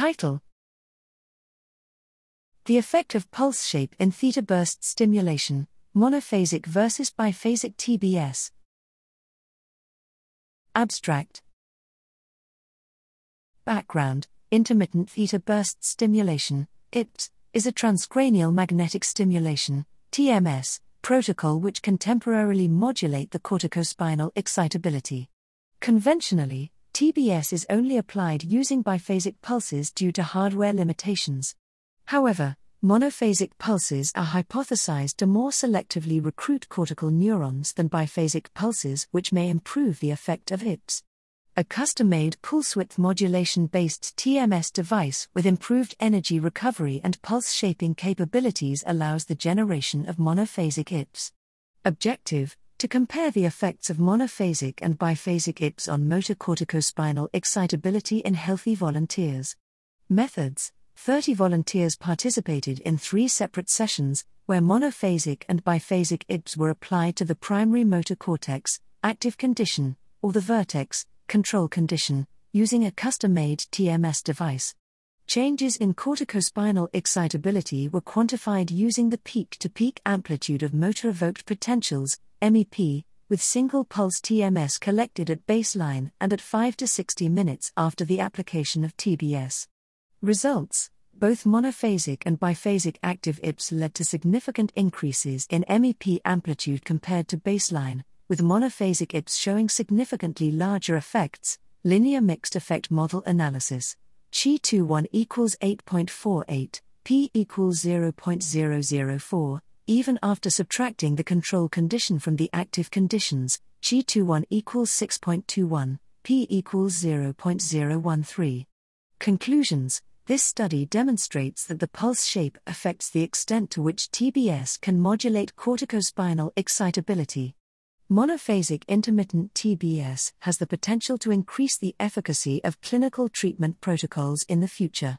Title The effect of pulse shape in theta burst stimulation, monophasic versus biphasic TBS. Abstract Background Intermittent theta burst stimulation, iTBS, is a transcranial magnetic stimulation, TMS, protocol which can temporarily modulate the corticospinal excitability. Conventionally, TBS is only applied using biphasic pulses due to hardware limitations. However, monophasic pulses are hypothesized to more selectively recruit cortical neurons than biphasic pulses, which may improve the effect of iTBS. A custom made pulse width modulation based TMS device with improved energy recovery and pulse shaping capabilities allows the generation of monophasic iTBS. Objective to compare the effects of monophasic and biphasic iTBS on motor corticospinal excitability in healthy volunteers. Methods 30 volunteers participated in three separate sessions, where monophasic and biphasic iTBS were applied to the primary motor cortex, active condition, or the vertex, control condition, using a custom made TMS device. Changes in corticospinal excitability were quantified using the peak to peak amplitude of motor evoked potentials, MEP, with single pulse TMS collected at baseline and at 5 to 60 minutes after the application of TBS. Results both monophasic and biphasic active iTBS led to significant increases in MEP amplitude compared to baseline, with monophasic iTBS showing significantly larger effects. Linear mixed effect model analysis. Chi 21 equals 8.48, P equals 0.004, even after subtracting the control condition from the active conditions, G21 equals 6.21, P equals 0.013. Conclusions This study demonstrates that the pulse shape affects the extent to which TBS can modulate corticospinal excitability. Monophasic intermittent TBS has the potential to increase the efficacy of clinical treatment protocols in the future.